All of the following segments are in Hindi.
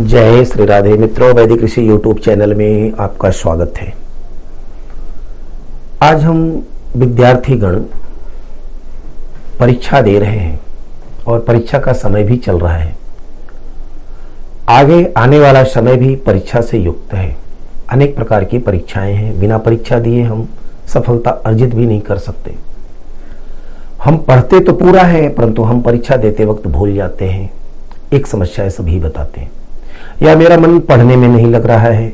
जय श्री राधे। मित्रों, वैदिक ऋषि यूट्यूब चैनल में आपका स्वागत है। आज हम विद्यार्थी गण परीक्षा दे रहे हैं और परीक्षा का समय भी चल रहा है। आगे आने वाला समय भी परीक्षा से युक्त है। अनेक प्रकार की परीक्षाएँ हैं। बिना परीक्षा दिए हम सफलता अर्जित भी नहीं कर सकते। हम पढ़ते तो पूरा है, परंतु हम परीक्षा देते वक्त भूल जाते हैं। एक समस्या सभी बताते हैं। या मेरा मन पढ़ने में नहीं लग रहा है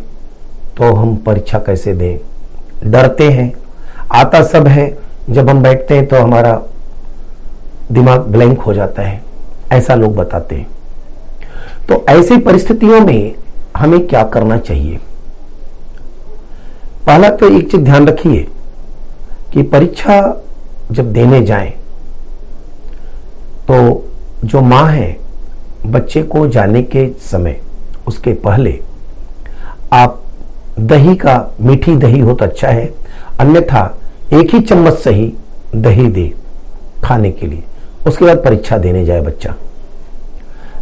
तो हम परीक्षा कैसे दें? डरते हैं। आता सब है। जब हम बैठते हैं तो हमारा दिमाग ब्लैंक हो जाता है। ऐसा लोग बताते हैं। तो ऐसी परिस्थितियों में हमें क्या करना चाहिए? पहला तो एक चीज़ ध्यान रखिए कि परीक्षा जब देने जाएँ तो जो माँ है, बच्चे को जाने के समय उसके पहले आप दही का मीठी दही हो तो अच्छा है, अन्यथा एक ही चम्मच से ही दही दे खाने के लिए। उसके बाद परीक्षा देने जाए बच्चा।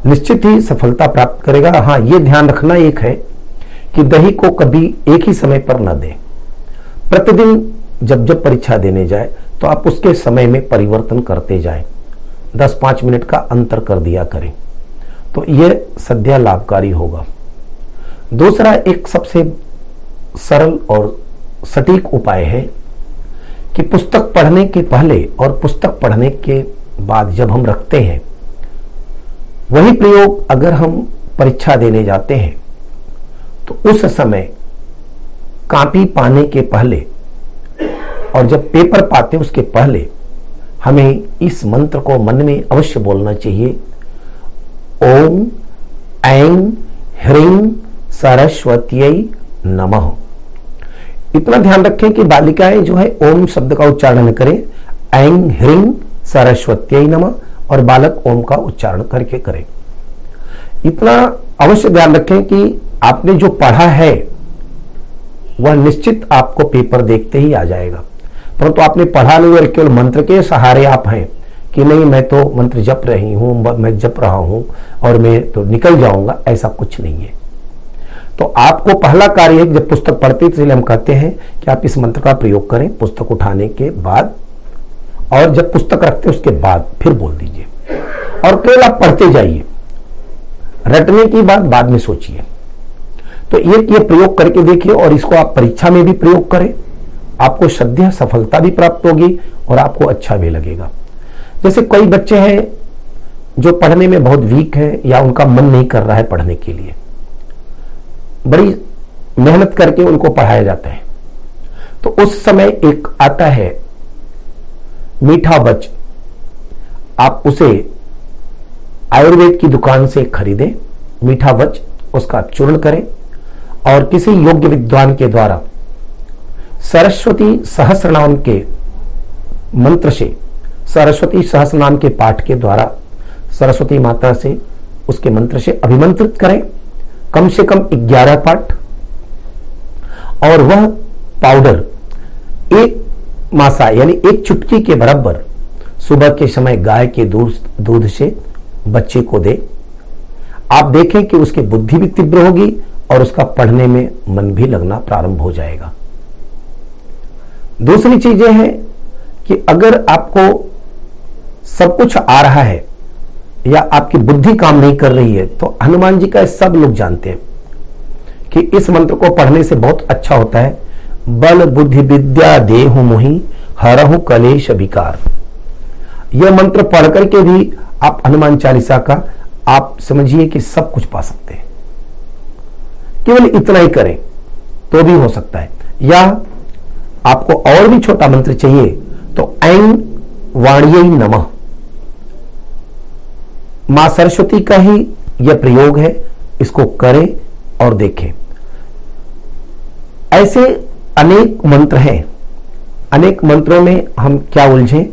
निश्चित ही सफलता प्राप्त करेगा। हाँ ये ध्यान रखना एक है कि दही को कभी एक ही समय पर न दें। प्रतिदिन जब जब परीक्षा देने जाए तो आप उसके समय में परिवर्तन करते जाएँ। दस पाँच मिनट का अंतर कर दिया करें। तो यह सद्या लाभकारी होगा। दूसरा एक सबसे सरल और सटीक उपाय है कि पुस्तक पढ़ने के पहले और पुस्तक पढ़ने के बाद जब हम रखते हैं, वही प्रयोग अगर हम परीक्षा देने जाते हैं तो उस समय कापी पाने के पहले और जब पेपर पाते उसके पहले, हमें इस मंत्र को मन में अवश्य बोलना चाहिए ओम ऐं ह्रीं सरस्वती नमः। इतना ध्यान रखें कि बालिकाएँ जो है, ओम शब्द का उच्चारण करें। ऐं ह्रीं सरस्वती नमः और बालक ओम का उच्चारण करके करें। इतना अवश्य ध्यान रखें कि आपने जो पढ़ा है, वह निश्चित आपको पेपर देखते ही आ जाएगा। परंतु तो आपने पढ़ा नहीं और केवल मंत्र के सहारे आप हैं कि नहीं, मैं तो मंत्र जप रही हूँ, मैं जप रहा हूँ और मैं तो निकल जाऊँगा, ऐसा कुछ नहीं है। तो आपको पहला कार्य है जब पुस्तक पढ़ते इसलिए हम कहते हैं कि आप इस मंत्र का प्रयोग करें पुस्तक उठाने के बाद और जब पुस्तक रखते उसके बाद फिर बोल दीजिए। और केवल आप पढ़ते जाइए। रटने की बात बाद में सोचिए। तो एक ये प्रयोग करके देखिए और इसको आप परीक्षा में भी प्रयोग करें। आपको श्रद्धा, सफलता भी प्राप्त होगी और आपको अच्छा भी लगेगा। जैसे कई बच्चे हैं जो पढ़ने में बहुत वीक है या उनका मन नहीं कर रहा है पढ़ने के लिए। बड़ी मेहनत करके उनको पढ़ाया जाता है। तो उस समय एक आता है, मीठा बच, आप उसे आयुर्वेद की दुकान से खरीदें, मीठा बच, उसका चूर्ण करें और किसी योग्य विद्वान के द्वारा सरस्वती सहस्रनाम के मंत्र से सरस्वती सहस नाम के पाठ के द्वारा सरस्वती माता से उसके मंत्र से अभिमंत्रित करें। कम से कम 11 पाठ। और वह पाउडर एक मासा यानी एक चुटकी के बराबर सुबह के समय गाय के दूध दूध से बच्चे को दे। आप देखें कि उसकी बुद्धि भी तीव्र होगी और उसका पढ़ने में मन भी लगना प्रारंभ हो जाएगा। दूसरी चीज़ें हैं कि अगर आपको सब कुछ आ रहा है या आपकी बुद्धि काम नहीं कर रही है तो हनुमान जी का सब लोग जानते हैं कि इस मंत्र को पढ़ने से बहुत अच्छा होता है। बल बुद्धि विद्या देहु मुहि हरहु कलेश विकार। यह मंत्र पढ़ करके भी आप हनुमान चालीसा का, आप समझिए कि सब कुछ पा सकते हैं। केवल इतना ही करें तो भी हो सकता है। या आपको और भी छोटा मंत्र चाहिए तो ऐन वाणिय नमः। माँ सरस्वती का ही यह प्रयोग है, इसको करें और देखें। ऐसे अनेक मंत्र हैं। अनेक मंत्रों में हम क्या उलझे?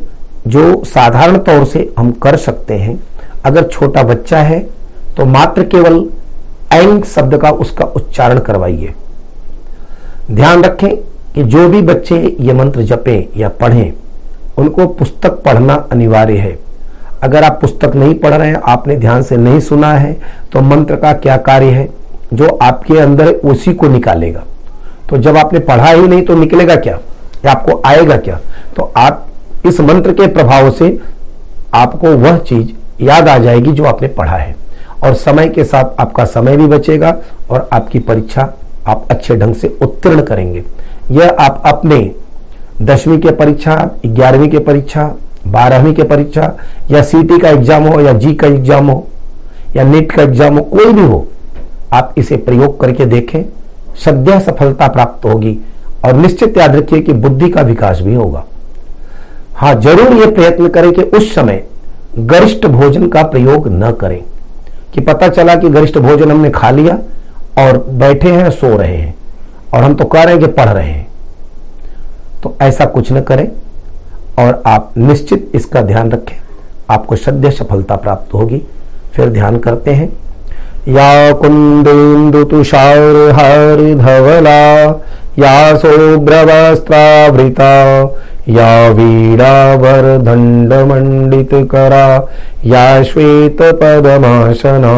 जो साधारण तौर से हम कर सकते हैं। अगर छोटा बच्चा है तो मात्र केवल ऐंग शब्द का उसका उच्चारण करवाइए। ध्यान रखें कि जो भी बच्चे ये मंत्र जपें या पढ़ें, उनको पुस्तक पढ़ना अनिवार्य है। अगर आप पुस्तक नहीं पढ़ रहे हैं, आपने ध्यान से नहीं सुना है तो मंत्र का क्या कार्य है? जो आपके अंदर उसी को निकालेगा। तो जब आपने पढ़ा ही नहीं तो निकलेगा क्या? या आपको आएगा क्या? तो आप इस मंत्र के प्रभाव से आपको वह चीज़ याद आ जाएगी जो आपने पढ़ा है। और समय के साथ आपका समय भी बचेगा और आपकी परीक्षा आप अच्छे ढंग से उत्तीर्ण करेंगे। यह आप अपने दसवीं के परीक्षा, ग्यारहवीं के परीक्षा बारहवीं के परीक्षा, या सीटी का एग्ज़ाम हो, या जी का एग्ज़ाम हो, या नेट का एग्ज़ाम हो, कोई भी हो, आप इसे प्रयोग करके देखें सद्य सफलता प्राप्त होगी और निश्चित याद रखिए कि बुद्धि का विकास भी होगा। हाँ ज़रूर यह प्रयत्न करें कि उस समय गरिष्ठ भोजन का प्रयोग न करें, कि पता चला कि गरिष्ठ भोजन हमने खा लिया और बैठे हैं, सो रहे हैं, और हम तो कह रहे हैं कि पढ़ रहे हैं। तो ऐसा कुछ न करें और आप निश्चित इसका ध्यान रखें। आपको सद्य सफलता प्राप्त होगी। फिर ध्यान करते हैं। या कुंदेन्दु तुषार धवला या शुभ्रवस्त्रावृता या वीणावरदण्डमण्डितकरा या श्वेतपदमासना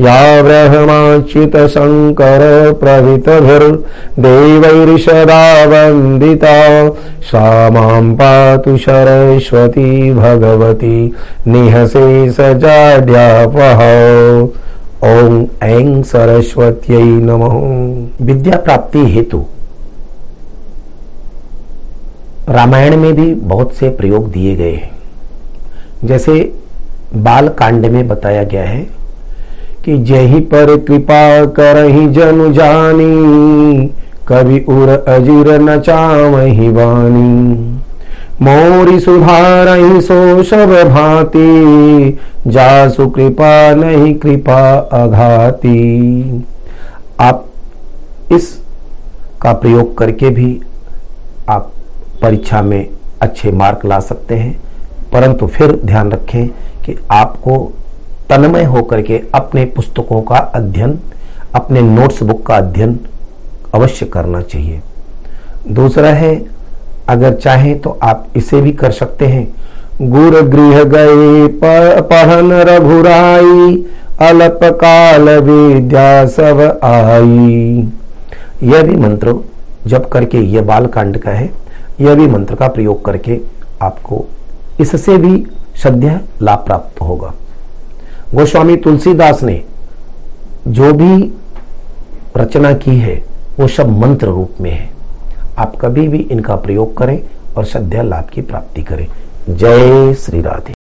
या ब्रह्माच्युतशङ्करप्रभृतभिर्देवैर्षदा वन्दिता सा माँ पातु सरस्वती भगवती, निहसे सजाड्यापः ओम ऐं सरस्वत्यै नमः। विद्या प्राप्ति हेतु। रामायण में भी बहुत से प्रयोग दिए गए हैं। जैसे बाल कांड में बताया गया है कि जही पर कृपा करही जनु जानी कवि उर अजीर न चावही वानी। मोरी सुधारही सो सब भांति, जासु कृपा नहीं कृपा अघाती। आप इस का प्रयोग करके भी आप परीक्षा में अच्छे मार्क ला सकते हैं। परंतु फिर ध्यान रखें कि आपको तन्मय होकर के अपने पुस्तकों का अध्ययन, अपने नोट्स बुक का अध्ययन अवश्य करना चाहिए। दूसरा है अगर चाहें तो आप इसे भी कर सकते हैं। गुर गृह गए पढ़न रघुराई अल्प काल विद्या सब आई। यह भी मंत्र जब करके यह बाल कांड का है, यह भी मंत्र का प्रयोग करके आपको इससे भी सद्य लाभ प्राप्त होगा। गोस्वामी तुलसीदास ने जो भी रचना की है, वो सब मंत्र रूप में है। आप कभी भी इनका प्रयोग करें और सद्य लाभ की प्राप्ति करें। जय श्री राधे।